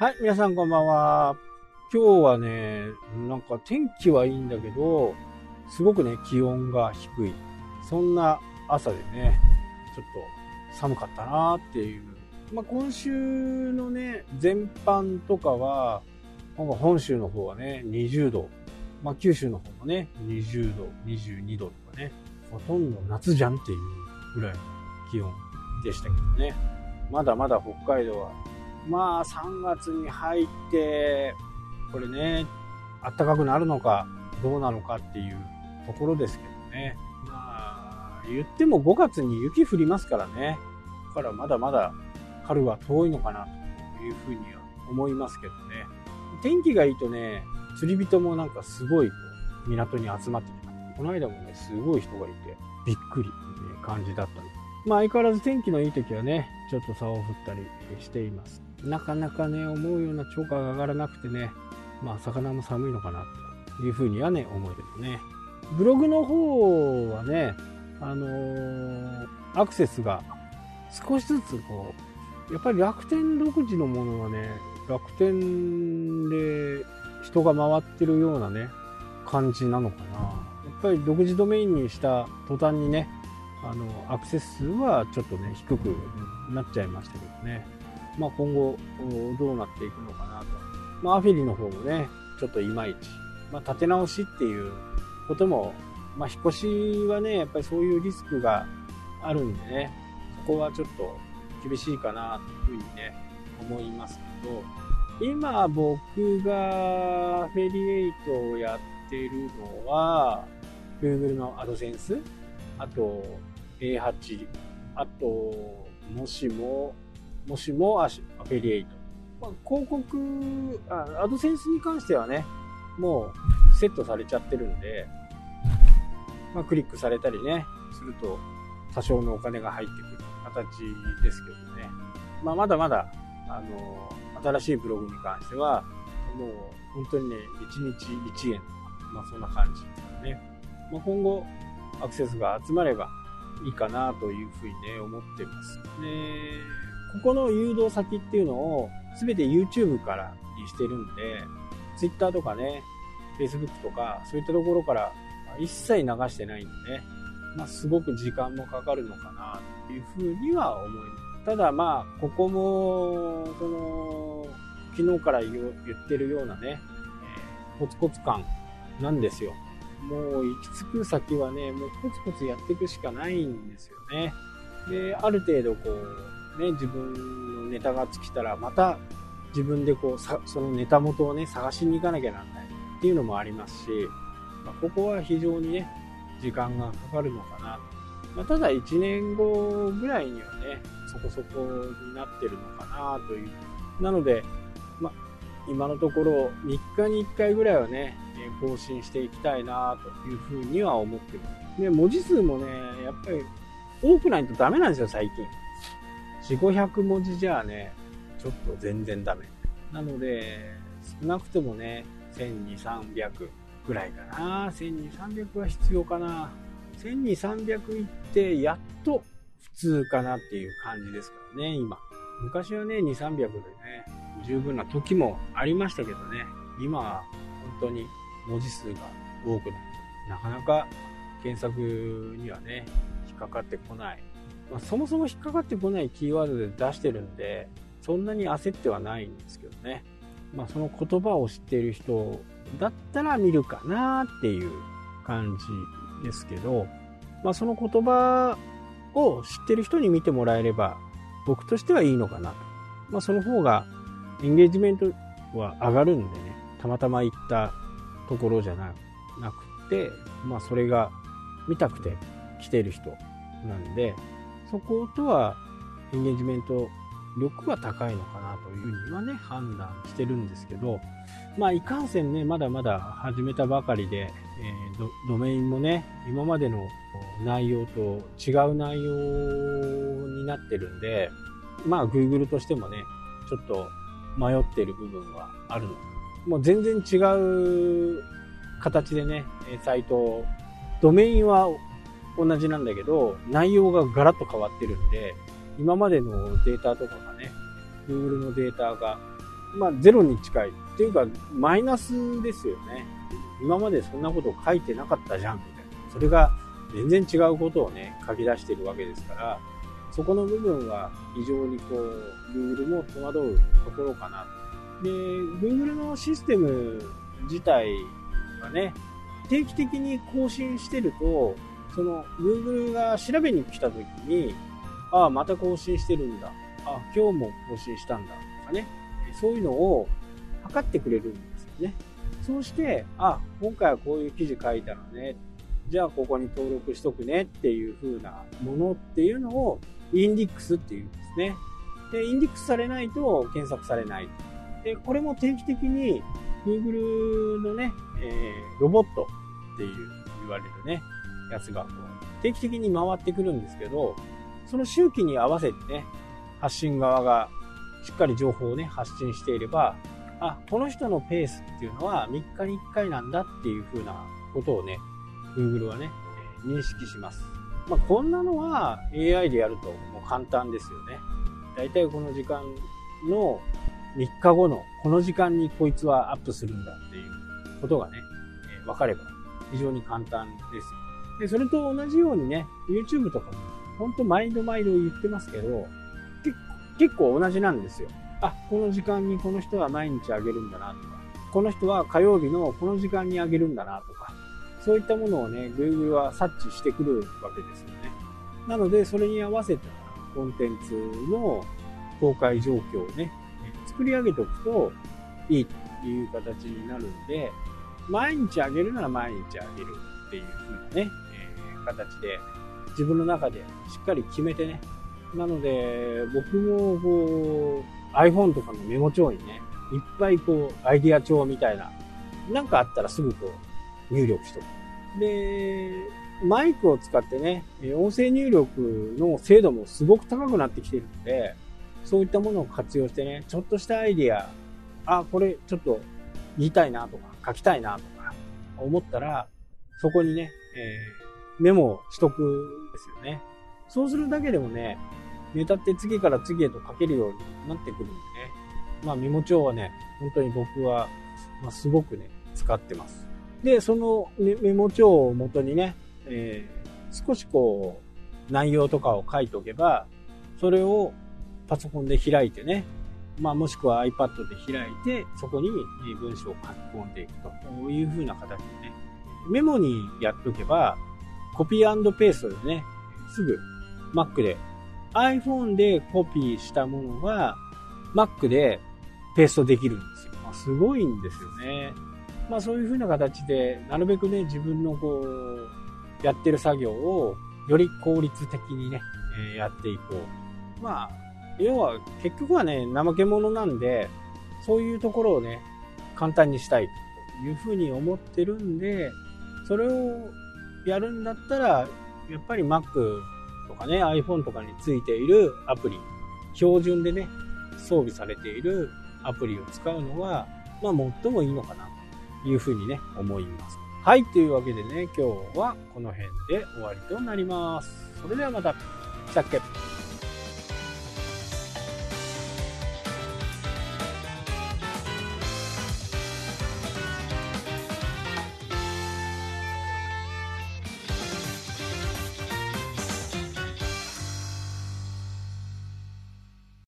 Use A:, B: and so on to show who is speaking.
A: はい、皆さんこんばんは。今日はね、なんか天気はいいんだけど、すごくね、気温が低い。そんな朝でね、ちょっと寒かったなっていう。まあ、今週のね、全般とかは、なんか本州の方はね、20度。まあ、九州の方もね、20度、22度とかね、ほとんど夏じゃんっていうぐらいの気温でしたけどね。まだまだ北海道はまあ3月に入ってこれね暖かくなるのかどうなのかっていうところですけどね。まあ言っても5月に雪降りますからね。だからまだまだ春は遠いのかなというふうには思いますけどね。天気がいいとね釣り人もなんかすごい港に集まってきた。この間もねすごい人がいてびっくりって感じだったりまあ相変わらず天気のいい時はねちょっと竿を振ったりしています。なかなかね、思うような超過が上がらなくてね、まあ、魚も寒いのかなというふうにはね、思えるよね。ブログの方はね、あのー、アクセスが少しずつこう、やっぱり楽天独自のものはね、楽天で人が回ってるようなね、感じなのかな。やっぱり独自ドメインにした途端にね、あの、アクセス数はちょっとね、低くなっちゃいましたけどね。まあ、今後どうなっていくのかなと。まあ、アフィリの方もね、ちょっといまいち。まあ、立て直しっていうことも、まあ、引っ越しはね、やっぱりそういうリスクがあるんでね、そこはちょっと厳しいかなというふうにね、思いますけど、今僕がフェリエイトをやってるのは、Google の AdSense、あと A8、あと、もしももしもアフィリエイト。まあ、広告あ、アドセンスに関してはね、もうセットされちゃってるんで、まあ、クリックされたりね、すると多少のお金が入ってくる形ですけどね。まあ、まだまだ、あの、新しいブログに関しては、もう本当にね、1日1円とか、まあそんな感じですからね。まあ、今後、アクセスが集まればいいかなというふうにね、思ってます。で、ここの誘導先っていうのを全て YouTube からにしてるんで、Twitter とかね、Facebook とか、そういったところから一切流してないんでね、まあ、すごく時間もかかるのかなっていうふうには思います。ただまあ、ここも、その、昨日から言ってるようなね、えー、コツコツ感なんですよ。もう行き着く先はね、もうコツコツやっていくしかないんですよね。で、ある程度こう、ね、自分のネタが尽きたら、また自分でこう、そのネタ元をね、探しに行かなきゃならないっていうのもありますし、まあ、ここは非常にね、時間がかかるのかな。まあ、ただ1年後ぐらいにはね、そこそこになってるのかなという。なので、まあ、今のところ3日に1回ぐらいはね、更新していきたいなというふうには思ってます。で、文字数もね、やっぱり多くないとダメなんですよ、最近。4、500文字じゃあね、ちょっと全然ダメ。なので、少なくともね、1200、300ぐらいかな。1200、300は必要かな。1200、300いって、やっと普通かなっていう感じですからね、今。昔はね、2、300でね、十分な時もありましたけどね、今は本当に文字数が多くなって、なかなか検索にはね、引っかかってこないまあ、そもそも引っかかってこないキーワードで出してるんで、そんなに焦ってはないんですけどね。まあ、その言葉を知っている人だったら見るかなっていう感じですけど、まあ、その言葉を知ってる人に見てもらえれば、僕としてはいいのかなと。まあ、その方がエンゲージメントは上がるんでね、たまたま行ったところじゃなくて、まあ、それが見たくて来てる人なんで、そことはエンゲージメント力は高いのかなというふうにはね、判断してるんですけど、まあ、いかんせんね、まだまだ始めたばかりで、えー、ドメインもね、今までの内容と違う内容になってるんで、まあ、Google としてもね、ちょっと迷ってる部分はあるの。もう全然違う形でね、サイト、ドメインは同じなんだけど、内容がガラッと変わってるんで、今までのデータとかがね、Google のデータがまあ、ゼロに近い。っていうか、マイナスですよね。今までそんなこと書いてなかったじゃん、みたいな。それが全然違うことをね、書き出してるわけですから、そこの部分は非常にこう、Google も戸惑うところかな。で、Google のシステム自体はね、定期的に更新してると、その Google が調べに来た時に、ああ、また更新してるんだ。あ今日も更新したんだ。とかね。そういうのを測ってくれるんですよね。そうして、あ、今回はこういう記事書いたのね。じゃあここに登録しとくねっていう風なものっていうのをインディックスっていうんですね。で、インディックスされないと検索されない。で、これも定期的に Google のね、えー、ロボットっていう言われるね、やつがこう定期的に回ってくるんですけど、その周期に合わせてね、発信側がしっかり情報をね、発信していれば、あ、この人のペースっていうのは3日に1回なんだっていう風なことをね、Google はね、認識します。まあ、こんなのは AI でやるともう簡単ですよね。だいたいこの時間の3日後のこの時間にこいつはアップするんだっていうことがね、えー、分かれば非常に簡単ですよ。で、それと同じようにね、YouTube とかもほんと毎度毎度言ってますけど、結構同じなんですよ。あ、この時間にこの人は毎日あげるんだなとか、この人は火曜日のこの時間にあげるんだなとか、そういったものをね、Google は察知してくるわけですよね。なので、それに合わせたコンテンツの公開状況をね、作り上げておくといいという形になるんで、毎日あげるなら毎日あげるっていう風なね、形で自分の中でしっかり決めてね。なので、僕もこう iPhone とかのメモ帳にね、いっぱいこうアイディア帳みたいな、なんかあったらすぐこう入力しとく。で、マイクを使ってね、音声入力の精度もすごく高くなってきてるので、そういったものを活用してね、ちょっとしたアイディア、あ、これちょっと言いたいなとか、書きたいなとか、思ったら、そこにね、えー、メモをしとくんですよね。そうするだけでもね、ネタって次から次へと書けるようになってくるんでね。まあメモ帳はね、本当に僕は、まあ、すごくね、使ってます。で、その、メモ帳を元にね、えー、少しこう、内容とかを書いておけば、それをパソコンで開いてね、まあ、もしくは iPad で開いて、そこに文章を書き込んでいくという風な形でね、メモにやっとけば、コピーペーストでね、すぐ Mac で、iPhone でコピーしたものが Mac でペーストできるんですよ。まあ、すごいんですよね。まあそういう風な形で、なるべくね、自分のこう、やってる作業をより効率的にね、えー、やっていこう。まあ、要は結局はね、怠け者なんで、そういうところをね、簡単にしたいというふうに思ってるんで、それをやるんだったら、やっぱり Mac とかね、iPhone とかについているアプリ、標準でね、装備されているアプリを使うのは、まあ最もいいのかなというふうにね、思います。はい、というわけでね、今日はこの辺で終わりとなります。それではまた、したっけ